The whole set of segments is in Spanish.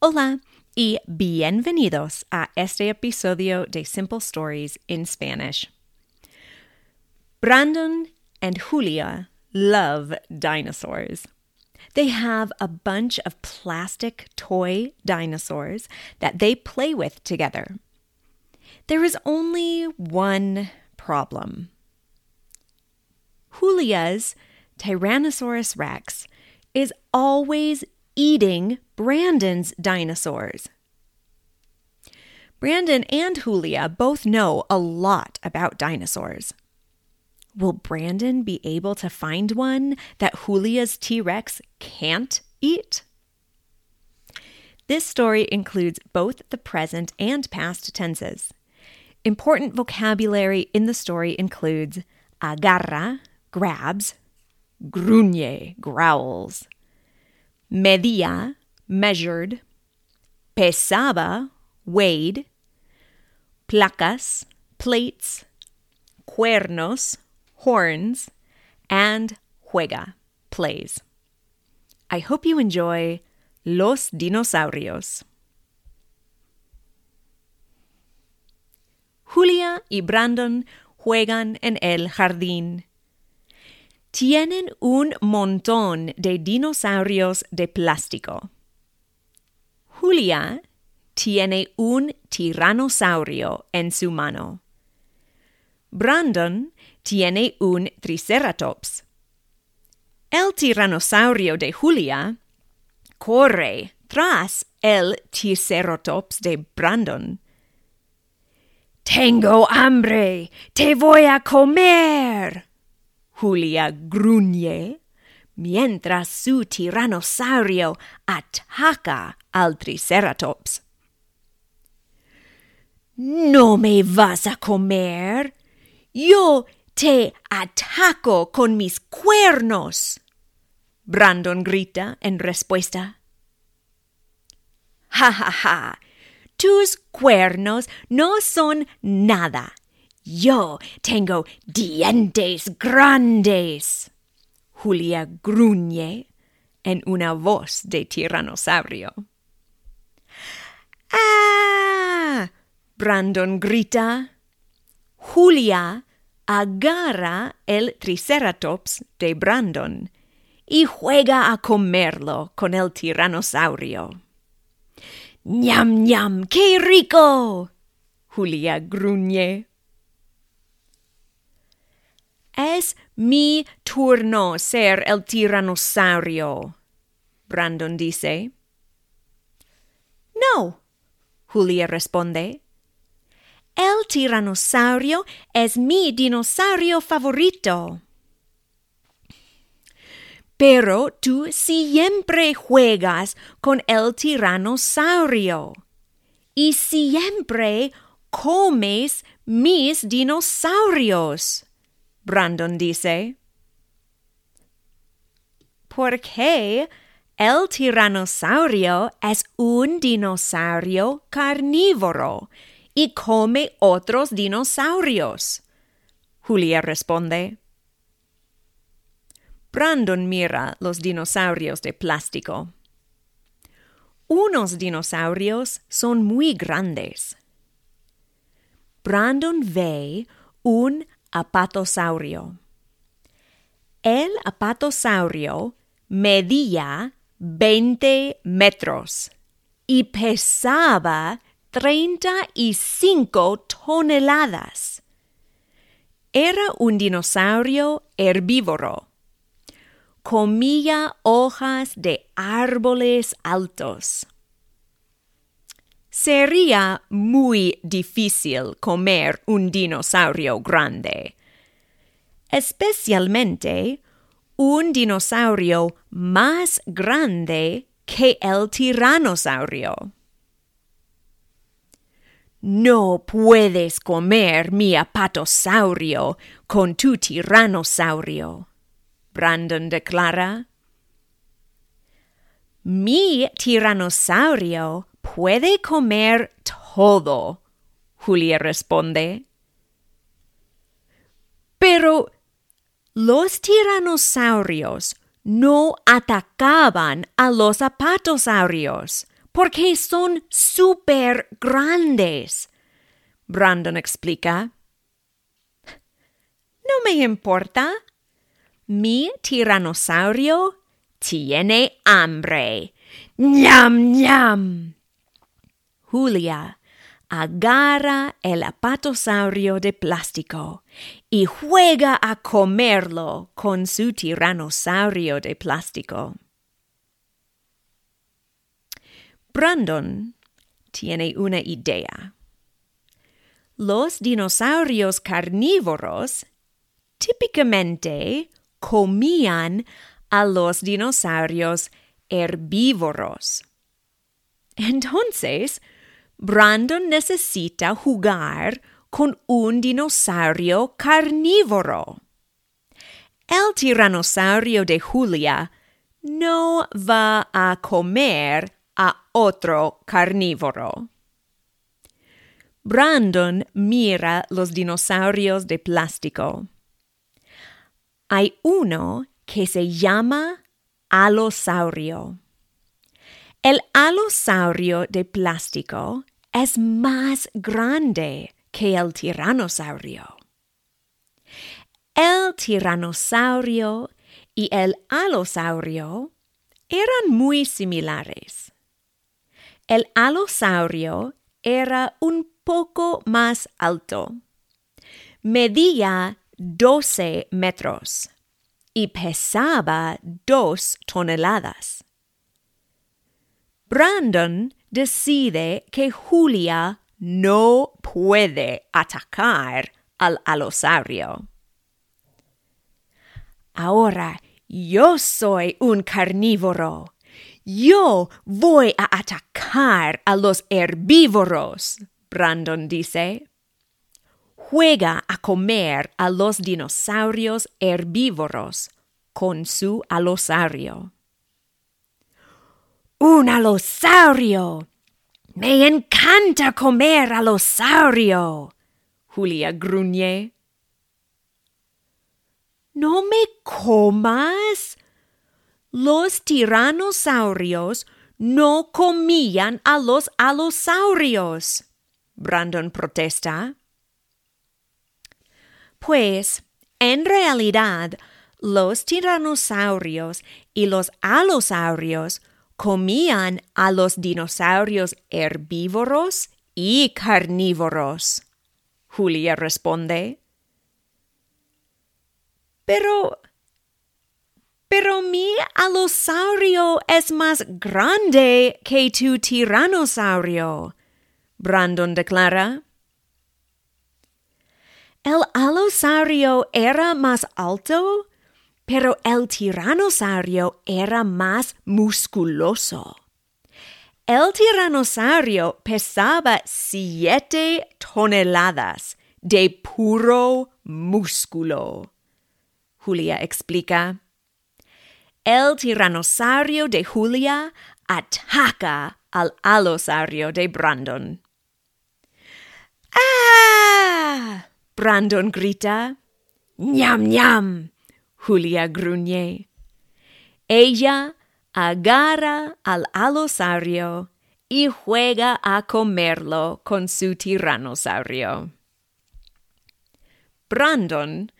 Hola y bienvenidos a este episodio de Simple Stories in Spanish. Brandon and Julia love dinosaurs. They have a bunch of plastic toy dinosaurs that they play with together. There is only one problem. Julia's Tyrannosaurus rex is always eating Brandon's dinosaurs. Brandon and Julia both know a lot about dinosaurs. Will Brandon be able to find one that Julia's T Rex can't eat? This story includes both the present and past tenses. Important vocabulary in the story includes agarra, grabs, gruñe, growls, medía, measured, pesaba, weighed, placas, plates, cuernos, horns, and juega, plays. I hope you enjoy Los Dinosaurios. Julia y Brandon juegan en el jardín. Tienen un montón de dinosaurios de plástico. Julia tiene un tiranosaurio en su mano. Brandon tiene un triceratops. El tiranosaurio de Julia corre tras el triceratops de Brandon. Tengo hambre, te voy a comer. Julia gruñe mientras su tiranosaurio ataca al triceratops. No me vas a comer. Yo te ataco con mis cuernos. Brandon grita en respuesta. Ja, ja, ja. Tus cuernos no son nada. Yo tengo dientes grandes. Julia gruñe en una voz de tiranosaurio. ¡Ah! Brandon grita. Julia agarra el triceratops de Brandon y juega a comerlo con el tiranosaurio. ¡Ñam, ñam! ¡Qué rico! Julia gruñe. Mi turno ser el tiranosaurio, Brandon dice. No, Julia responde. El tiranosaurio es mi dinosaurio favorito. Pero tú siempre juegas con el tiranosaurio y siempre comes mis dinosaurios. Brandon dice. Porque el tiranosaurio es un dinosaurio carnívoro y come otros dinosaurios. Julia responde. Brandon mira los dinosaurios de plástico. Unos dinosaurios son muy grandes. Brandon ve un apatosaurio. El apatosaurio medía 20 metros y pesaba 35 toneladas. Era un dinosaurio herbívoro. Comía hojas de árboles altos. Sería muy difícil comer un dinosaurio grande, especialmente un dinosaurio más grande que el tiranosaurio. No puedes comer mi apatosaurio con tu tiranosaurio, Brandon declara. Mi tiranosaurio puede comer todo, Julia responde. Pero los tiranosaurios no atacaban a los apatosaurios porque son súper grandes. Brandon explica. No me importa. Mi tiranosaurio tiene hambre. ¡Ñam, ñam! Julia agarra el apatosaurio de plástico y juega a comerlo con su tiranosaurio de plástico. Brandon tiene una idea. Los dinosaurios carnívoros típicamente comían a los dinosaurios herbívoros. Entonces, Brandon necesita jugar con un dinosaurio carnívoro. El tiranosaurio de Julia no va a comer a otro carnívoro. Brandon mira los dinosaurios de plástico. Hay uno que se llama alosaurio. El alosaurio de plástico es más grande que el tiranosaurio. El tiranosaurio y el alosaurio eran muy similares. El alosaurio era un poco más alto. Medía 12 metros y pesaba dos toneladas. Brandon decide que Julia no puede atacar al alosaurio. Ahora yo soy un carnívoro. Yo voy a atacar a los herbívoros, Brandon dice. Juega a comer a los dinosaurios herbívoros con su alosaurio. ¡Un alosaurio! Me encanta comer alosaurio. Julia gruñe. No me comas. Los tiranosaurios no comían a los alosaurios. Brandon protesta. Pues, en realidad, los tiranosaurios y los alosaurios comían a los dinosaurios herbívoros y carnívoros. Julia responde. Pero... Pero mi alosaurio es más grande que tu tiranosaurio. Brandon declara. El alosaurio era más alto pero el tiranosaurio era más musculoso. El tiranosaurio pesaba siete toneladas de puro músculo. Julia explica. El tiranosaurio de Julia ataca al alosaurio de Brandon. ¡Ah! Brandon grita. ¡Ñam, ñam! Julia gruñe. Ella agarra al alosaurio y juega a comerlo con su tiranosaurio. Brandon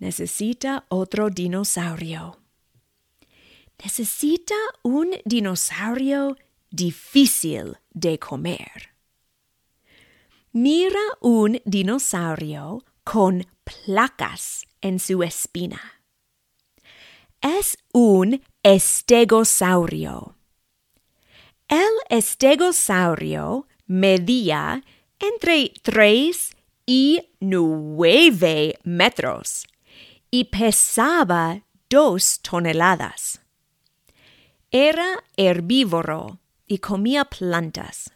necesita otro dinosaurio. Necesita un dinosaurio difícil de comer. Mira un dinosaurio con placas en su espina es un estegosaurio. El estegosaurio medía entre 3 y 9 metros y pesaba 2 toneladas. Era herbívoro y comía plantas.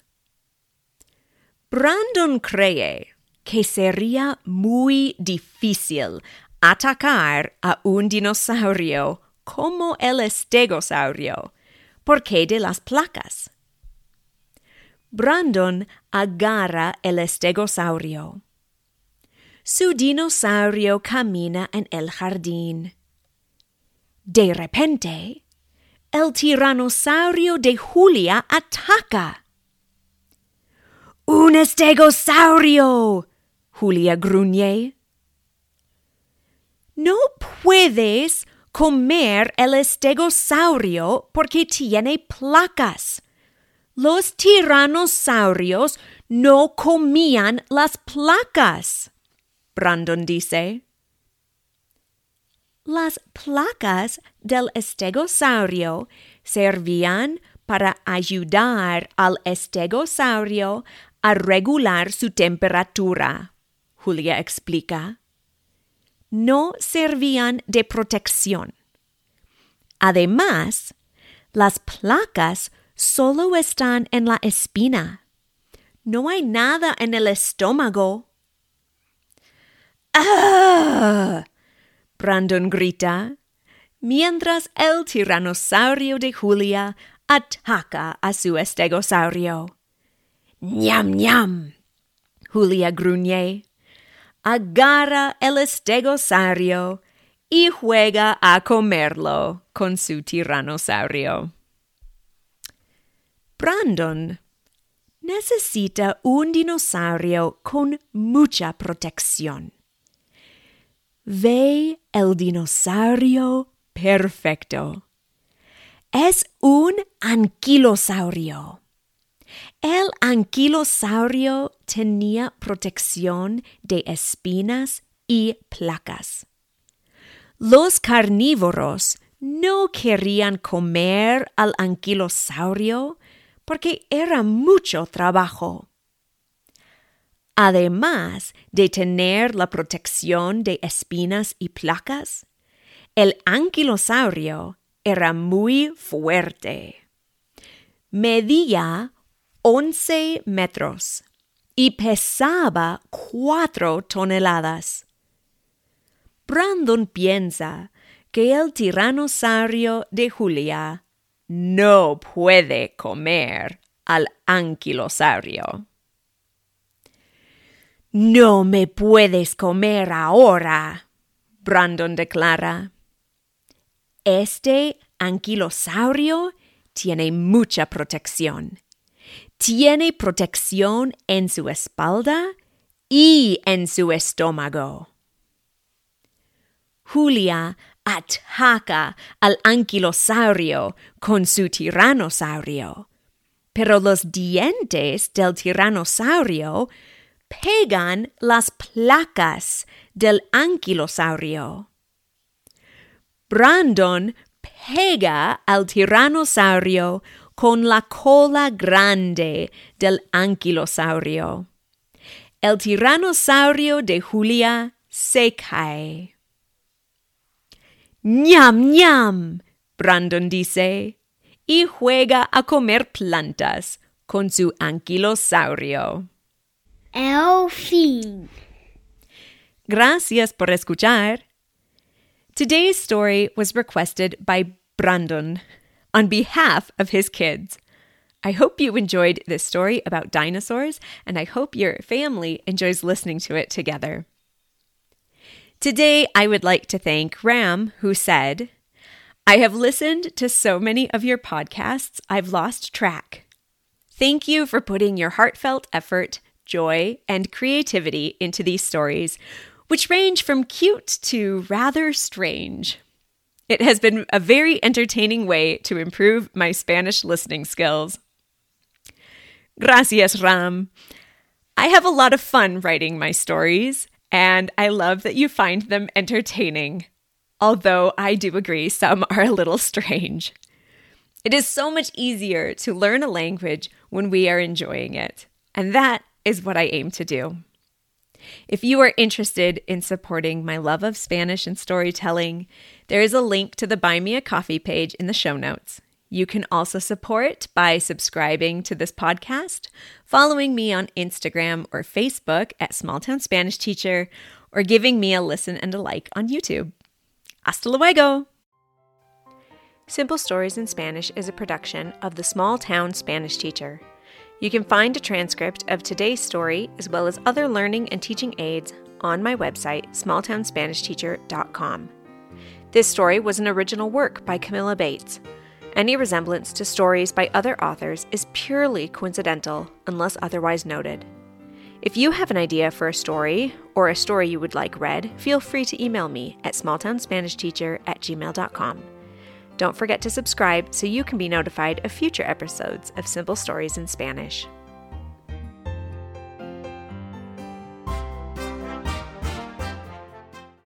Brandon cree que sería muy difícil atacar a un dinosaurio como el estegosaurio. ¿Por qué de las placas? Brandon agarra el estegosaurio. Su dinosaurio camina en el jardín. De repente, el tiranosaurio de Julia ataca. ¡Un estegosaurio! Julia gruñe. No puedes comer el estegosaurio porque tiene placas. Los tiranosaurios no comían las placas. Brandon dice. Las placas del estegosaurio servían para ayudar al estegosaurio a regular su temperatura, Julia explica. No servían de protección. Además, las placas solo están en la espina. No hay nada en el estómago. ¡Ah! Brandon grita, mientras el tiranosaurio de Julia ataca a su estegosaurio. ¡Ñam, ñam! Julia gruñe. Agarra el estegosaurio y juega a comerlo con su tiranosaurio. Brandon necesita un dinosaurio con mucha protección. Ve el dinosaurio perfecto. Es un anquilosaurio. El anquilosaurio tenía protección de espinas y placas. Los carnívoros no querían comer al anquilosaurio porque era mucho trabajo. Además de tener la protección de espinas y placas, el anquilosaurio era muy fuerte. Medía 11 metros y pesaba 4 toneladas. Brandon piensa que el tiranosaurio de Julia no puede comer al anquilosaurio. No me puedes comer ahora, Brandon declara. Este anquilosaurio tiene mucha protección. Tiene protección en su espalda y en su estómago. Julia ataca al anquilosaurio con su tiranosaurio, pero los dientes del tiranosaurio pegan las placas del anquilosaurio. Brandon pega al tiranosaurio con la cola grande del anquilosaurio. El tiranosaurio de Julia se cae. ¡Ñam, ñam! Brandon dice, y juega a comer plantas con su anquilosaurio. El fin. Gracias por escuchar. Today's story was requested by Brandon on behalf of his kids. I hope you enjoyed this story about dinosaurs, and I hope your family enjoys listening to it together. Today, I would like to thank Ram, who said, I have listened to so many of your podcasts, I've lost track. Thank you for putting your heartfelt effort joy, and creativity into these stories, which range from cute to rather strange. It has been a very entertaining way to improve my Spanish listening skills. Gracias, Ram. I have a lot of fun writing my stories, and I love that you find them entertaining, although I do agree some are a little strange. It is so much easier to learn a language when we are enjoying it, and that is what I aim to do. If you are interested in supporting my love of Spanish and storytelling, there is a link to the Buy Me a Coffee page in the show notes. You can also support by subscribing to this podcast, following me on Instagram or Facebook at Small Town Spanish Teacher, or giving me a listen and a like on YouTube. Hasta luego! Simple Stories in Spanish is a production of the Small Town Spanish Teacher. You can find a transcript of today's story as well as other learning and teaching aids on my website, smalltownspanishteacher.com. This story was an original work by Camilla Bates, Any resemblance to stories by other authors is purely coincidental unless otherwise noted. If you have an idea for a story or a story you would like read, feel free to email me at smalltownspanishteacher at gmail.com. Don't forget to subscribe so you can be notified of future episodes of Simple Stories in Spanish.